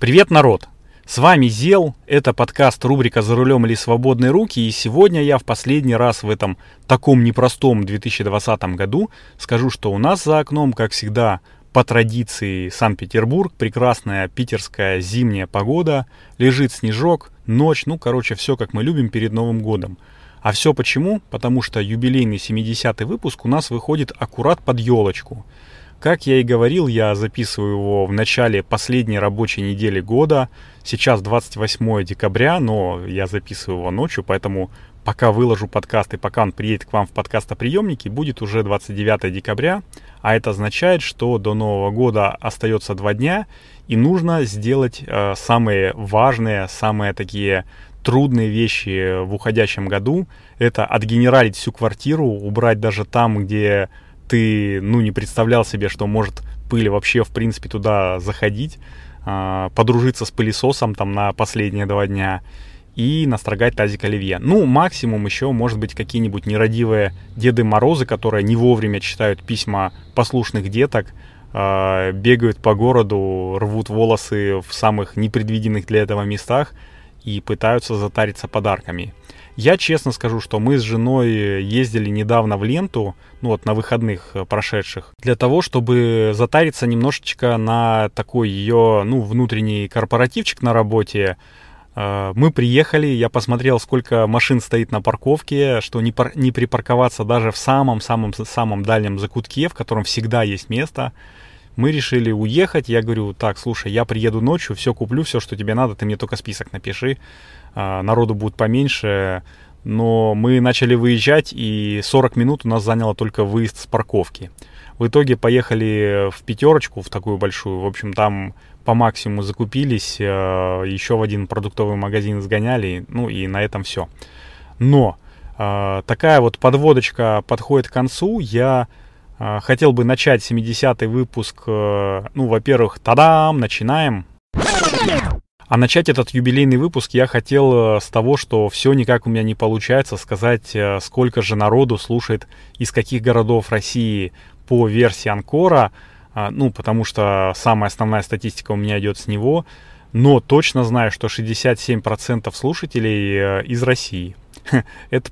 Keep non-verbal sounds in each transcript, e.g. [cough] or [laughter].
Привет, народ! С вами Зел, это подкаст рубрика «За рулем или свободные руки», и сегодня я в последний раз в этом таком непростом 2020 году скажу, что у нас за окном, как всегда, по традиции Санкт-Петербург, прекрасная питерская зимняя погода, лежит снежок, ночь, ну, короче, все как мы любим перед Новым годом. А все почему? Потому что юбилейный 70-й выпуск у нас выходит аккурат под елочку – как я и говорил, я записываю его в начале последней рабочей недели года. Сейчас 28 декабря, но я записываю его ночью, поэтому пока выложу подкаст и пока он приедет к вам в подкастоприемники, будет уже 29 декабря. А это означает, что до Нового года остается два дня, и нужно сделать э, самые важные, самые такие трудные вещи в уходящем году. Это отгенералить всю квартиру, убрать даже там, где ты, ну, не представлял себе, что может пыль вообще, в принципе, туда заходить, а, подружиться с пылесосом там на последние два дня и настрогать тазик оливье. Ну, максимум еще, может быть, какие-нибудь нерадивые Деды Морозы, которые не вовремя читают письма послушных деток, а, бегают по городу, рвут волосы в самых непредвиденных для этого местах и пытаются затариться подарками. Я честно скажу, что мы с женой ездили недавно в ленту, ну вот на выходных э, прошедших, для того, чтобы затариться немножечко на такой ее, ну, внутренний корпоративчик на работе. Э, мы приехали, я посмотрел, сколько машин стоит на парковке, что не, пар- не припарковаться даже в самом-самом-самом дальнем закутке, в котором всегда есть место. Мы решили уехать. Я говорю, так, слушай, я приеду ночью, все куплю, все, что тебе надо, ты мне только список напиши. А, народу будет поменьше. Но мы начали выезжать, и 40 минут у нас заняло только выезд с парковки. В итоге поехали в пятерочку, в такую большую. В общем, там по максимуму закупились, а, еще в один продуктовый магазин сгоняли, ну и на этом все. Но а, такая вот подводочка подходит к концу. Я хотел бы начать 70-й выпуск. Ну, во-первых, тадам, начинаем. А начать этот юбилейный выпуск я хотел э, с того, что все никак у меня не получается сказать, э, сколько же народу слушает из каких городов России по версии Анкора, а, ну, потому что самая основная статистика у меня идет с него, но точно знаю, что 67% слушателей э, из России. [laughs] Это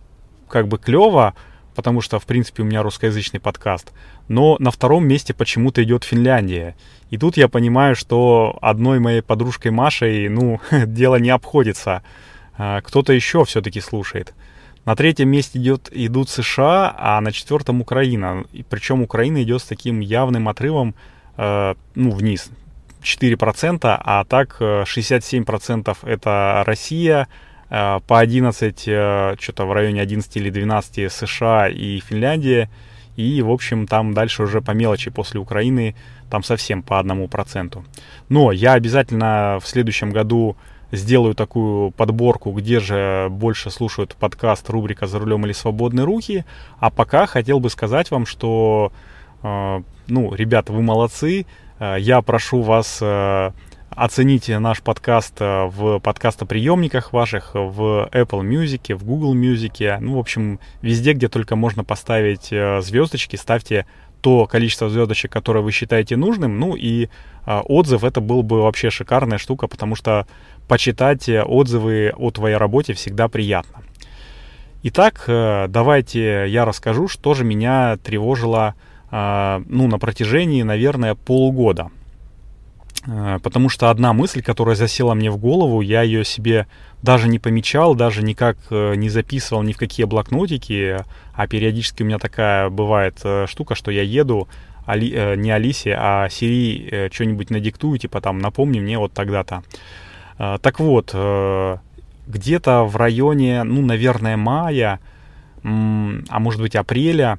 как бы клево, потому что, в принципе, у меня русскоязычный подкаст. Но на втором месте почему-то идет Финляндия. И тут я понимаю, что одной моей подружкой Машей, ну, [laughs] дело не обходится. А, кто-то еще все-таки слушает. На третьем месте идет, идут США, а на четвертом Украина. И причем Украина идет с таким явным отрывом, э, ну, вниз. 4%, а так 67% э, это Россия, по 11, э, что-то в районе 11 или 12 США и Финляндия, и, в общем, там дальше уже по мелочи после Украины, там совсем по одному проценту. Но я обязательно в следующем году сделаю такую подборку, где же больше слушают подкаст рубрика «За рулем или свободные руки». А пока хотел бы сказать вам, что, э, ну, ребята, вы молодцы. Э, я прошу вас э, Оцените наш подкаст э, в подкастоприемниках ваших, в Apple Music, в Google Music. Ну, в общем, везде, где только можно поставить э, звездочки, ставьте то количество звездочек, которое вы считаете нужным. Ну и э, отзыв это был бы вообще шикарная штука, потому что почитать отзывы о твоей работе всегда приятно. Итак, давайте я расскажу, что же меня тревожило ну, на протяжении, наверное, полугода. Э, потому что одна мысль, которая засела мне в голову, я ее себе даже не помечал, даже никак э, не записывал ни в какие блокнотики, а периодически у меня такая бывает э, штука, что я еду, Али, не Алисе, а Сири что-нибудь надиктую, типа там напомни мне вот тогда-то. Так вот, где-то в районе, ну, наверное, мая, а может быть апреля,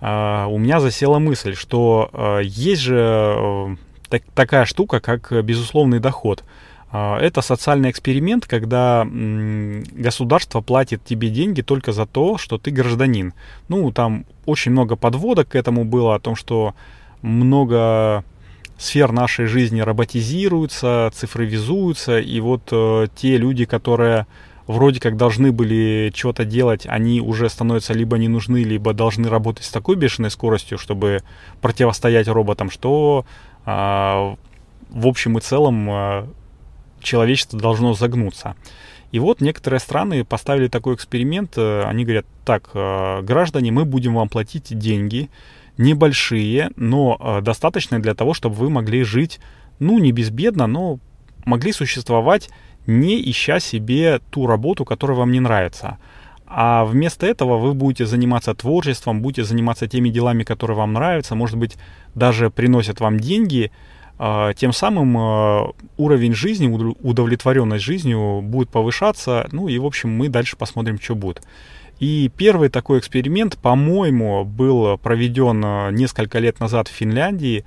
у меня засела мысль, что есть же так, такая штука, как э, безусловный доход. А, это социальный эксперимент, когда государство платит тебе деньги только за то, что ты гражданин. Ну, там очень много подводок к этому было, о том, что много сфер нашей жизни роботизируются, цифровизуются, и вот э, те люди, которые вроде как должны были что-то делать, они уже становятся либо не нужны, либо должны работать с такой бешеной скоростью, чтобы противостоять роботам, что в общем и целом а, человечество должно загнуться. И вот некоторые страны поставили такой эксперимент. Они говорят, так, граждане, мы будем вам платить деньги, небольшие, но достаточные для того, чтобы вы могли жить, ну, не безбедно, но могли существовать, не ища себе ту работу, которая вам не нравится. А вместо этого вы будете заниматься творчеством, будете заниматься теми делами, которые вам нравятся, может быть, даже приносят вам деньги, а, тем самым а, уровень жизни, удовлетворенность жизнью будет повышаться, ну и, в общем, мы дальше посмотрим, что будет. И первый такой эксперимент, по-моему, был проведен а, несколько лет назад в Финляндии,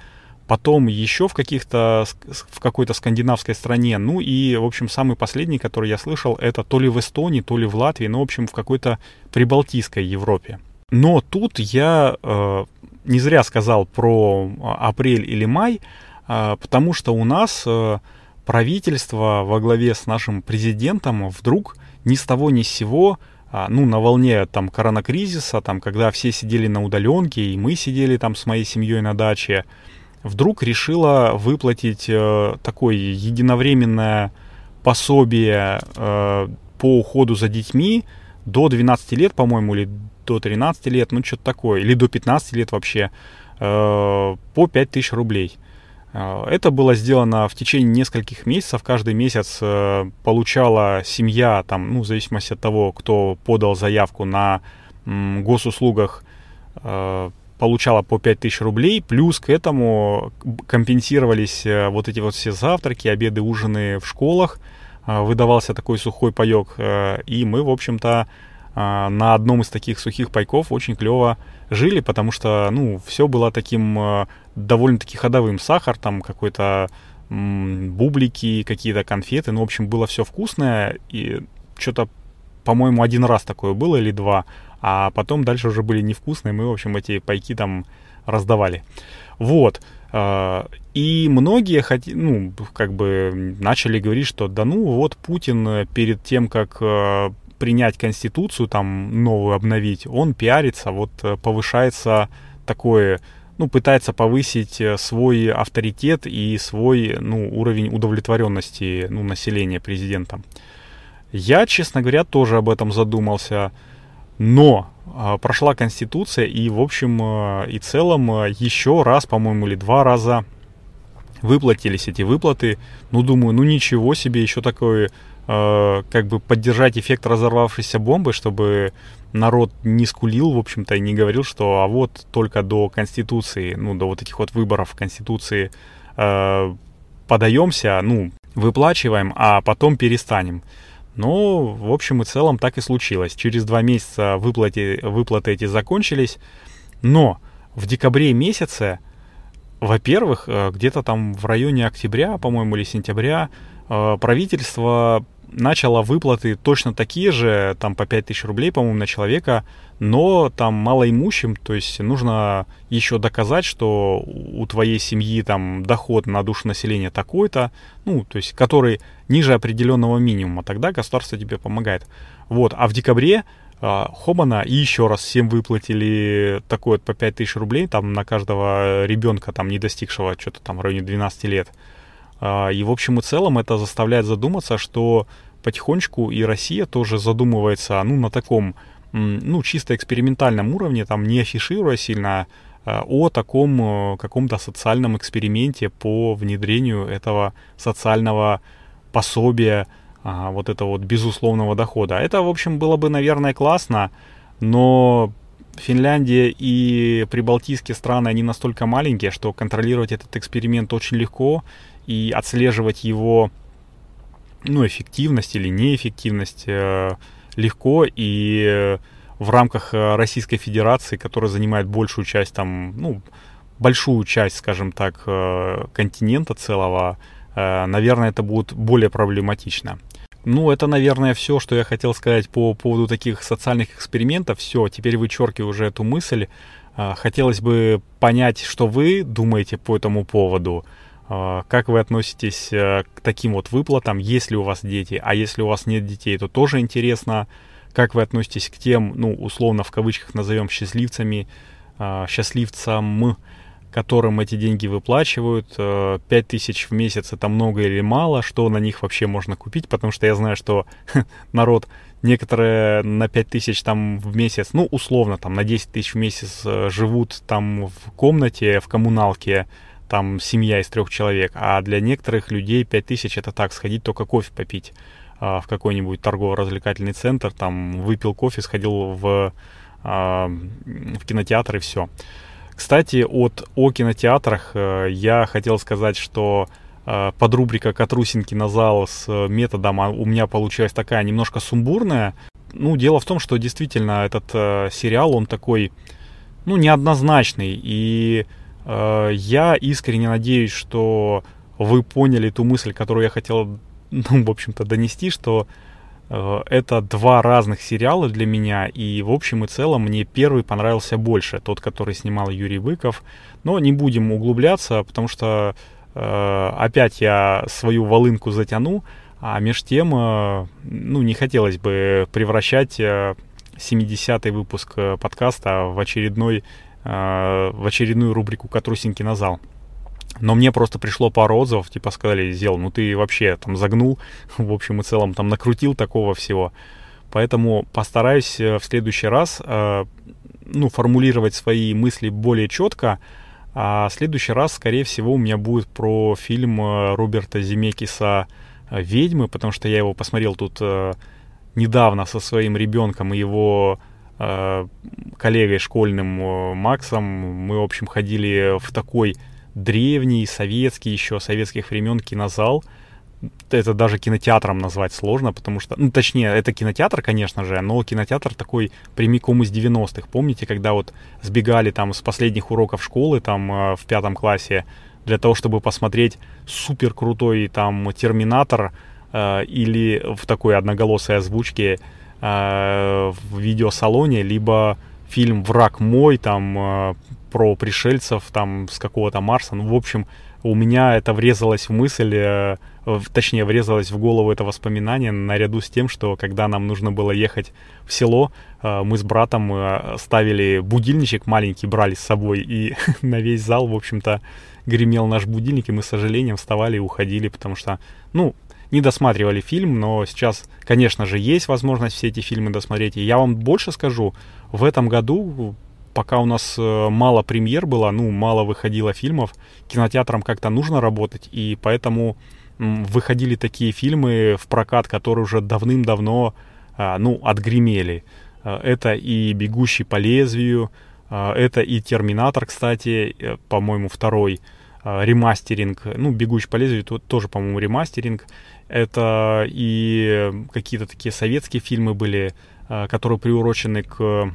потом еще в каких-то, в какой-то скандинавской стране. Ну и, в общем, самый последний, который я слышал, это то ли в Эстонии, то ли в Латвии, ну, в общем, в какой-то прибалтийской Европе. Но тут я э, не зря сказал про апрель или май, э, потому что у нас э, правительство во главе с нашим президентом вдруг ни с того ни с сего а, ну, на волне там коронакризиса, там, когда все сидели на удаленке, и мы сидели там с моей семьей на даче, вдруг решила выплатить э, такое единовременное пособие э, по уходу за детьми до 12 лет, по-моему, или до 13 лет, ну что-то такое, или до 15 лет вообще, э, по 5000 рублей. Э, это было сделано в течение нескольких месяцев. Каждый месяц э, получала семья, там, ну, в зависимости от того, кто подал заявку на госуслугах, э, получала по 5000 рублей, плюс к этому компенсировались э, вот эти вот все завтраки, обеды, ужины в школах, э, выдавался такой сухой паек, э, и мы, в общем-то, на одном из таких сухих пайков очень клево жили, потому что, ну, все было таким довольно-таки ходовым. Сахар, там какой-то бублики, какие-то конфеты, ну, в общем, было все вкусное, и что-то, по-моему, один раз такое было или два, а потом дальше уже были невкусные, мы, в общем, эти пайки там раздавали. Вот. А, и многие хоти, ну, как бы начали говорить, что да ну вот Путин перед тем, как э, принять конституцию, там новую обновить, он пиарится, вот э, повышается такое, ну, пытается повысить э, свой авторитет и свой, ну, уровень удовлетворенности, ну, населения президентом. Я, честно говоря, тоже об этом задумался. Но э, прошла Конституция, и в общем э, и целом э, еще раз, по-моему, или два раза выплатились эти выплаты. Ну, думаю, ну ничего себе, еще такое, э, как бы поддержать эффект разорвавшейся бомбы, чтобы народ не скулил, в общем-то, и не говорил, что а вот только до Конституции, ну, до вот этих вот выборов Конституции э, подаемся, ну, выплачиваем, а потом перестанем. Но, в общем и целом, так и случилось. Через два месяца выплаты, выплаты эти закончились. Но в декабре месяце, во-первых, э, где-то там в районе октября, по-моему, или сентября, э, правительство начало выплаты точно такие же, там по 5000 рублей, по-моему, на человека, но там малоимущим, то есть нужно еще доказать, что у твоей семьи там доход на душу населения такой-то, ну, то есть который ниже определенного минимума, тогда государство тебе помогает. Вот, а в декабре а, Хобана и еще раз всем выплатили такое вот по 5000 рублей там на каждого ребенка, там не достигшего что-то там в районе 12 лет. А, и в общем и целом это заставляет задуматься, что потихонечку и Россия тоже задумывается, ну, на таком, ну, чисто экспериментальном уровне, там, не афишируя сильно, а, о таком э, каком-то социальном эксперименте по внедрению этого социального пособия, а, вот этого вот безусловного дохода. Это, в общем, было бы, наверное, классно, но Финляндия и прибалтийские страны, они настолько маленькие, что контролировать этот эксперимент очень легко, и отслеживать его ну, эффективность или неэффективность э, легко и в рамках э, Российской Федерации, которая занимает большую часть там, ну, большую часть, скажем так, э, континента целого, э, наверное, это будет более проблематично. Ну, это, наверное, все, что я хотел сказать по поводу таких социальных экспериментов. Все, теперь вычеркиваю уже эту мысль. Э, хотелось бы понять, что вы думаете по этому поводу. А, как вы относитесь э, к таким вот выплатам, если у вас дети, а если у вас нет детей, то тоже интересно, как вы относитесь к тем, ну, условно в кавычках назовем счастливцами, а, счастливцам, которым эти деньги выплачивают. 5 э, тысяч в месяц это много или мало, что на них вообще можно купить, потому что я знаю, что [laughs] народ некоторые на 5 тысяч там в месяц, ну, условно, там на 10 тысяч в месяц э, живут там в комнате, в коммуналке, там семья из трех человек, а для некоторых людей 5 тысяч это так, сходить только кофе попить а, в какой-нибудь торгово-развлекательный центр, там выпил кофе, сходил в, в кинотеатр и все. Кстати, от, о кинотеатрах э, я хотел сказать, что э, подрубрика «Катрусинки на зал» с методом а у меня получилась такая немножко сумбурная. Ну, дело в том, что действительно этот э, сериал, он такой, ну, неоднозначный. И э, я искренне надеюсь, что вы поняли ту мысль, которую я хотел, [laughs] ну, в общем-то, донести, что Э, это два разных сериала для меня, и в общем и целом мне первый понравился больше, тот, который снимал Юрий Быков. Но не будем углубляться, потому что э, опять я свою волынку затяну, а меж тем, э, ну, не хотелось бы превращать э, 70-й выпуск э, подкаста в очередной э, в очередную рубрику «Катрусинки на зал». Но мне просто пришло пару отзывов, типа сказали, Зел, ну ты вообще там загнул, [laughs] в общем и целом там накрутил такого всего. Поэтому постараюсь э, в следующий раз, э, ну, формулировать свои мысли более четко, а следующий раз, скорее всего, у меня будет про фильм э, Роберта Земекиса «Ведьмы», потому что я его посмотрел тут недавно со своим ребенком и его коллегой школьным Максом. Мы, в общем, ходили в такой древний, советский еще, советских времен кинозал. Это даже кинотеатром назвать сложно, потому что, ну, точнее, это кинотеатр, конечно же, но кинотеатр такой прямиком из 90-х. Помните, когда вот сбегали там с последних уроков школы, там, э, в пятом классе, для того, чтобы посмотреть супер крутой там Терминатор э, или в такой одноголосой озвучке э, в видеосалоне, либо фильм «Враг мой», там, э, про пришельцев, там, с какого-то Марса. Ну, в общем, у меня это врезалось в мысль, э, точнее, врезалось в голову это воспоминание наряду с тем, что когда нам нужно было ехать в село, э, мы с братом э, ставили будильничек маленький, брали с собой, и [laughs] на весь зал, в общем-то, гремел наш будильник, и мы с сожалением вставали и уходили, потому что, ну, не досматривали фильм, но сейчас, конечно же, есть возможность все эти фильмы досмотреть. И я вам больше скажу, в этом году, пока у нас э, мало премьер было, ну, мало выходило фильмов, кинотеатрам как-то нужно работать, и поэтому выходили такие фильмы в прокат, которые уже давным-давно, а, ну, отгремели. Э, это и «Бегущий по лезвию», э, это и «Терминатор», кстати, по-моему, второй ремастеринг, ну, «Бегущий по лезвию» тут тоже, по-моему, ремастеринг. Это и какие-то такие советские фильмы были, которые приурочены к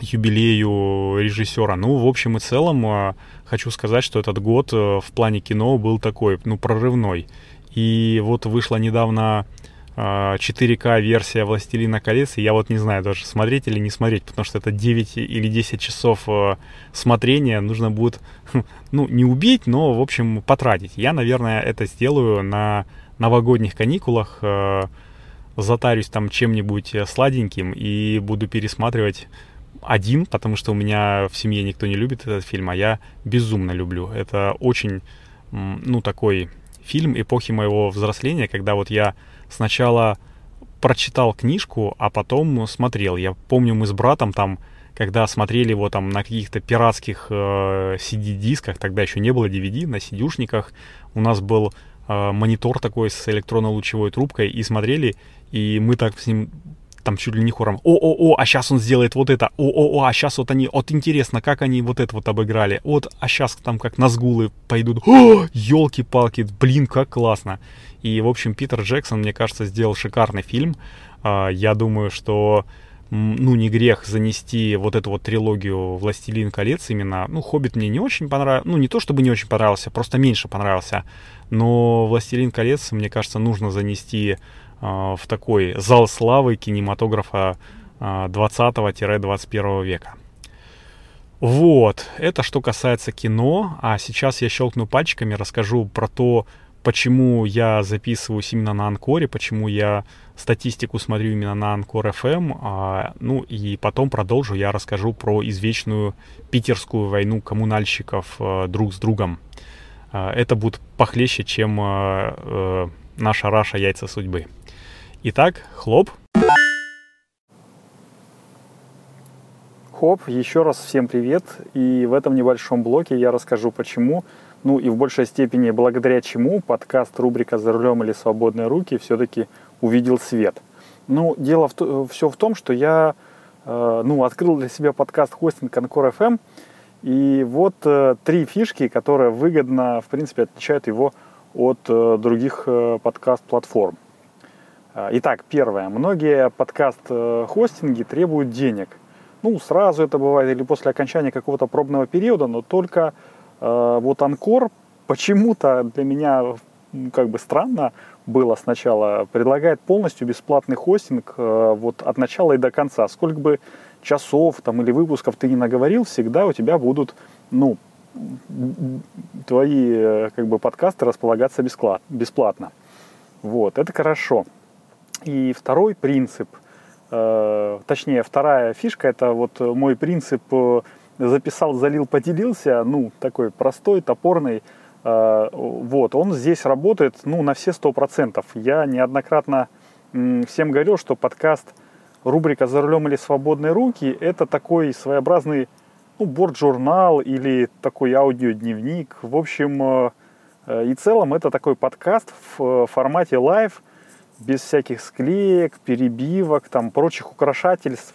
юбилею режиссера. Ну, в общем и целом, а, хочу сказать, что этот год э, в плане кино был такой, ну, прорывной. И вот вышла недавно 4К а, версия «Властелина колец», и я вот не знаю даже смотреть или не смотреть, потому что это 9 или 10 часов э, смотрения нужно будет, ну, не убить, но, в общем, потратить. Я, наверное, это сделаю на новогодних каникулах, э, затарюсь там чем-нибудь сладеньким и буду пересматривать один, потому что у меня в семье никто не любит этот фильм, а я безумно люблю. Это очень, ну, такой фильм эпохи моего взросления, когда вот я сначала прочитал книжку, а потом смотрел. Я помню, мы с братом там, когда смотрели его там на каких-то пиратских э, CD-дисках, тогда еще не было DVD, на сидюшниках, у нас был э, монитор такой с электронно-лучевой трубкой, и смотрели, и мы так с ним там чуть ли не хором, о-о-о, а сейчас он сделает вот это, о-о-о, а сейчас вот они, вот интересно, как они вот это вот обыграли, вот, а сейчас там как назгулы пойдут, о, елки-палки, блин, как классно. И, в общем, Питер Джексон, мне кажется, сделал шикарный фильм. А, я думаю, что ну, не грех занести вот эту вот трилогию «Властелин колец» именно. Ну, «Хоббит» мне не очень понравился. Ну, не то чтобы не очень понравился, просто меньше понравился. Но «Властелин колец», мне кажется, нужно занести а, в такой зал славы кинематографа 20-21 а, века. Вот, это что касается кино, а сейчас я щелкну пальчиками, расскажу про то, почему я записываюсь именно на Анкоре, почему я статистику смотрю именно на Анкор FM, а, ну и потом продолжу, я расскажу про извечную питерскую войну коммунальщиков а, друг с другом. А, это будет похлеще, чем а, а, наша Раша яйца судьбы. Итак, хлоп. Хоп, еще раз всем привет. И в этом небольшом блоке я расскажу, почему ну и в большей степени благодаря чему подкаст рубрика «За рулем или свободные руки» все-таки увидел свет. Ну, дело в, все в том, что я э, ну, открыл для себя подкаст хостинг Anchor FM, и вот э, три фишки, которые выгодно, в принципе, отличают его от э, других э, подкаст-платформ. Э, итак, первое. Многие подкаст-хостинги э, требуют денег. Ну, сразу это бывает или после окончания какого-то пробного периода, но только Э, вот Анкор почему-то для меня как бы странно было сначала, предлагает полностью бесплатный хостинг э, вот от начала и до конца. Сколько бы часов там или выпусков ты не наговорил, всегда у тебя будут, ну, твои э, как бы подкасты располагаться бесплатно. Вот, это хорошо. И второй принцип, э, точнее, вторая фишка, это вот мой принцип записал, залил, поделился, ну, такой простой, топорный, э, вот, он здесь работает, ну, на все сто процентов. Я неоднократно всем говорил, что подкаст рубрика «За рулем или свободные руки» — это такой своеобразный, ну, борт-журнал или такой аудиодневник. В общем, э, э, и целом это такой подкаст в формате live, без всяких склеек, перебивок, там, прочих украшательств.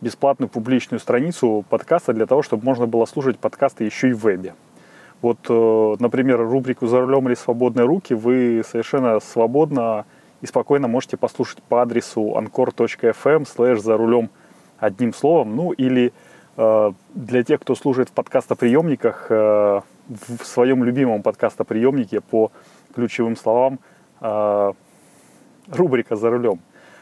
бесплатную публичную страницу подкаста для того, чтобы можно было слушать подкасты еще и в вебе. Вот, э, например, рубрику «За рулем или свободные руки» вы совершенно свободно и спокойно можете послушать по адресу anchor.fm слэш «За рулем» одним словом. Ну или э, для тех, кто служит в подкастоприемниках, э, в своем любимом подкастоприемнике по ключевым словам рубрика «За рулем».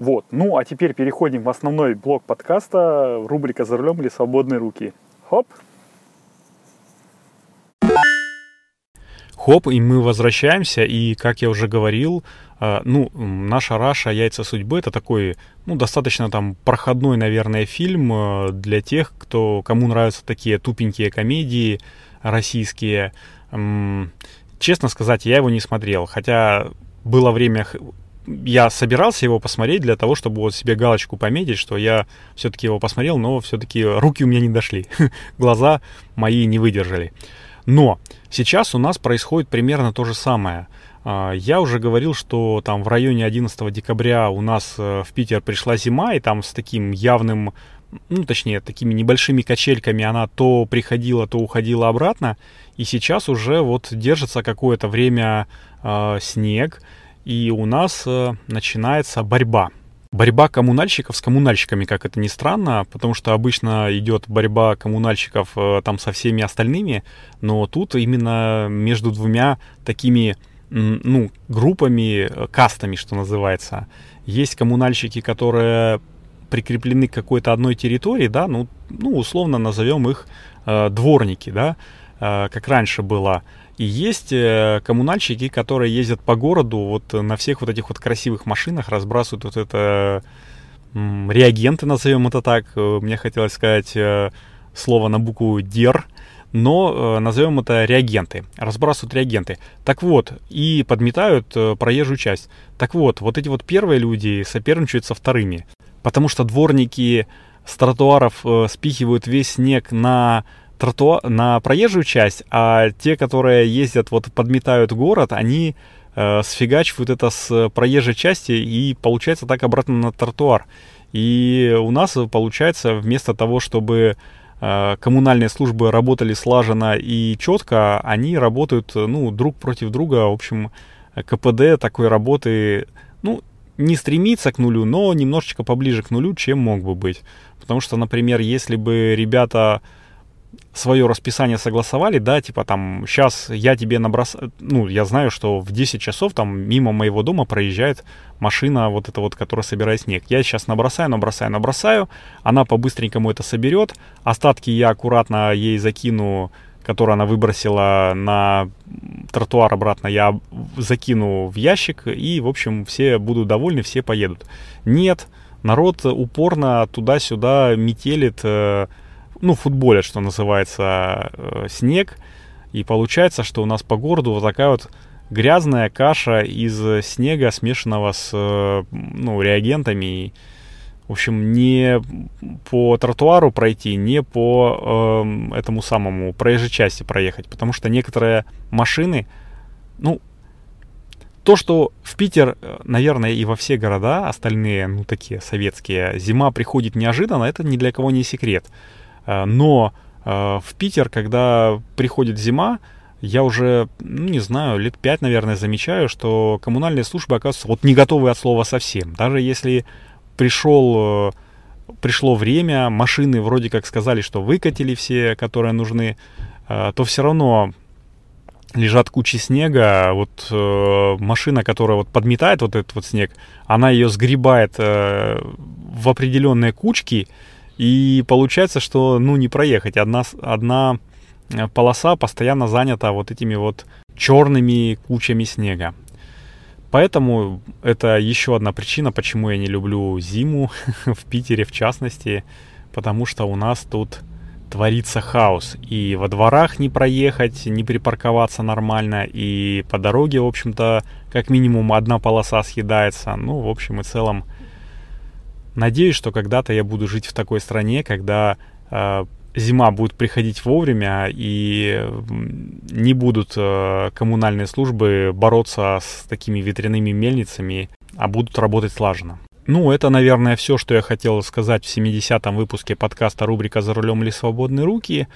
Вот. Ну, а теперь переходим в основной блок подкаста, рубрика «За рулем или свободные руки». Хоп! хоп, и мы возвращаемся, и, как я уже говорил, э, ну, наша Раша «Яйца судьбы» — это такой, ну, достаточно там проходной, наверное, фильм э, для тех, кто, кому нравятся такие тупенькие комедии российские. Честно сказать, я его не смотрел, хотя было время я собирался его посмотреть для того, чтобы вот себе галочку пометить, что я все-таки его посмотрел, но все-таки руки у меня не дошли, [laughs] глаза мои не выдержали. Но сейчас у нас происходит примерно то же самое. А, я уже говорил, что там в районе 11 декабря у нас э, в Питер пришла зима, и там с таким явным, ну точнее, такими небольшими качельками она то приходила, то уходила обратно. И сейчас уже вот держится какое-то время э, снег, и у нас э, начинается борьба. Борьба коммунальщиков с коммунальщиками, как это ни странно, потому что обычно идет борьба коммунальщиков э, там со всеми остальными, но тут именно между двумя такими ну, группами, э, кастами, что называется. Есть коммунальщики, которые прикреплены к какой-то одной территории, да, ну, ну условно назовем их э, дворники, да, э, как раньше было. И есть э, коммунальщики, которые ездят по городу вот на всех вот этих вот красивых машинах, разбрасывают вот это реагенты, назовем это так. Э, мне хотелось сказать э, слово на букву «дер», но назовем это реагенты, разбрасывают реагенты. Так вот, и подметают проезжую часть. Так вот, вот эти вот первые люди соперничают со вторыми, потому что дворники с тротуаров спихивают весь снег на тротуар, на проезжую часть, а те, которые ездят, вот подметают город, они э, сфигачивают это с проезжей части и получается так обратно на тротуар. И у нас получается вместо того, чтобы э, коммунальные службы работали слаженно и четко, они работают ну, друг против друга. В общем, КПД такой работы ну, не стремится к нулю, но немножечко поближе к нулю, чем мог бы быть. Потому что, например, если бы ребята свое расписание согласовали, да, типа там, сейчас я тебе набросаю, ну, я знаю, что в 10 часов там мимо моего дома проезжает машина вот эта вот, которая собирает снег. Я сейчас набросаю, набросаю, набросаю, она по-быстренькому это соберет, остатки я аккуратно ей закину, которую она выбросила на тротуар обратно, я закину в ящик, и, в общем, все будут довольны, все поедут. Нет, народ упорно туда-сюда метелит, э, ну, футболят, что называется, э, снег. И получается, что у нас по городу вот такая вот грязная каша из снега, смешанного с э, ну, реагентами. В общем, не по тротуару пройти, не по э, этому самому проезжей части проехать. Потому что некоторые машины, ну, то, что в Питер, э, наверное, и во все города остальные, ну, такие советские, зима приходит неожиданно, это ни для кого не секрет. Э, но э, в Питер, когда приходит зима, я уже, ну, не знаю, лет пять, наверное, замечаю, что коммунальные службы оказываются вот не готовы от слова совсем. Даже если пришел, э, пришло время, машины вроде как сказали, что выкатили все, которые нужны, то все равно лежат кучи снега, вот э, машина, которая вот подметает вот этот вот снег, она ее сгребает э, в определенные кучки, и получается, что, ну, не проехать. Одна, одна э, полоса постоянно занята вот этими вот черными кучами снега. Поэтому это еще одна причина, почему я не люблю зиму [laughs] в Питере в частности, потому что у нас тут творится хаос. И во дворах не проехать, не припарковаться нормально, и по дороге, в общем-то, как минимум одна полоса съедается. Ну, в общем и целом, Надеюсь, что когда-то я буду жить в такой стране, когда э, зима будет приходить вовремя и не будут э, коммунальные службы бороться с такими ветряными мельницами, а будут работать слаженно. Ну, это, наверное, все, что я хотел сказать в 70-м выпуске подкаста рубрика «За рулем или свободные руки».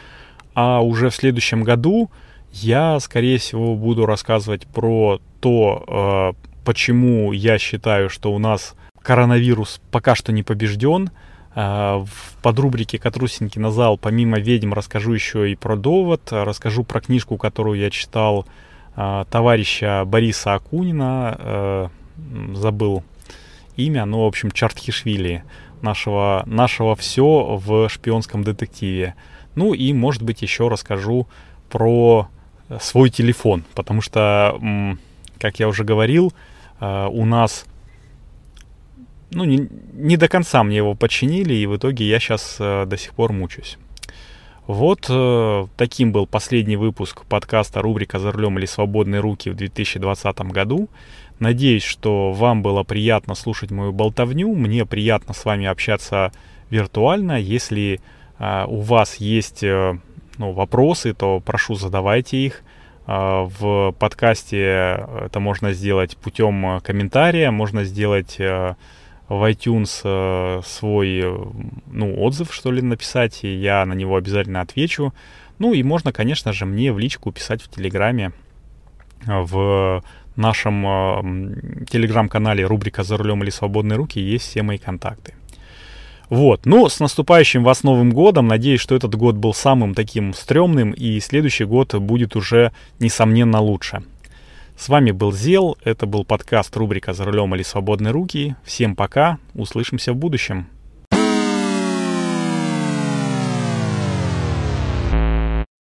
А уже в следующем году я, скорее всего, буду рассказывать про то, э, почему я считаю, что у нас коронавирус пока что не побежден. А, в подрубрике «Катрусенький на зал» помимо «Ведьм» расскажу еще и про «Довод», расскажу про книжку, которую я читал а, товарища Бориса Акунина, а, забыл имя, ну, в общем, Чартхишвили, нашего, нашего все в шпионском детективе. Ну и, может быть, еще расскажу про свой телефон, потому что, как я уже говорил, у нас ну, не, не до конца мне его починили, и в итоге я сейчас до сих пор мучаюсь. Вот э, таким был последний выпуск подкаста рубрика «За рулем или свободные руки» в 2020 году. Надеюсь, что вам было приятно слушать мою болтовню. Мне приятно с вами общаться виртуально. Если э, у вас есть э, ну, вопросы, то прошу задавайте их. Э, в подкасте это можно сделать путем комментария, можно сделать... Э, в iTunes э, свой, э, ну, отзыв, что ли, написать, и я на него обязательно отвечу. Ну, и можно, конечно же, мне в личку писать в Телеграме, э, в нашем э, телеграм-канале рубрика «За рулем или свободные руки» есть все мои контакты. Вот, ну, с наступающим вас Новым Годом. Надеюсь, что этот год был самым таким стрёмным, и следующий год будет уже, несомненно, лучше. С вами был Зел, это был подкаст рубрика «За рулем или свободные руки». Всем пока, услышимся в будущем.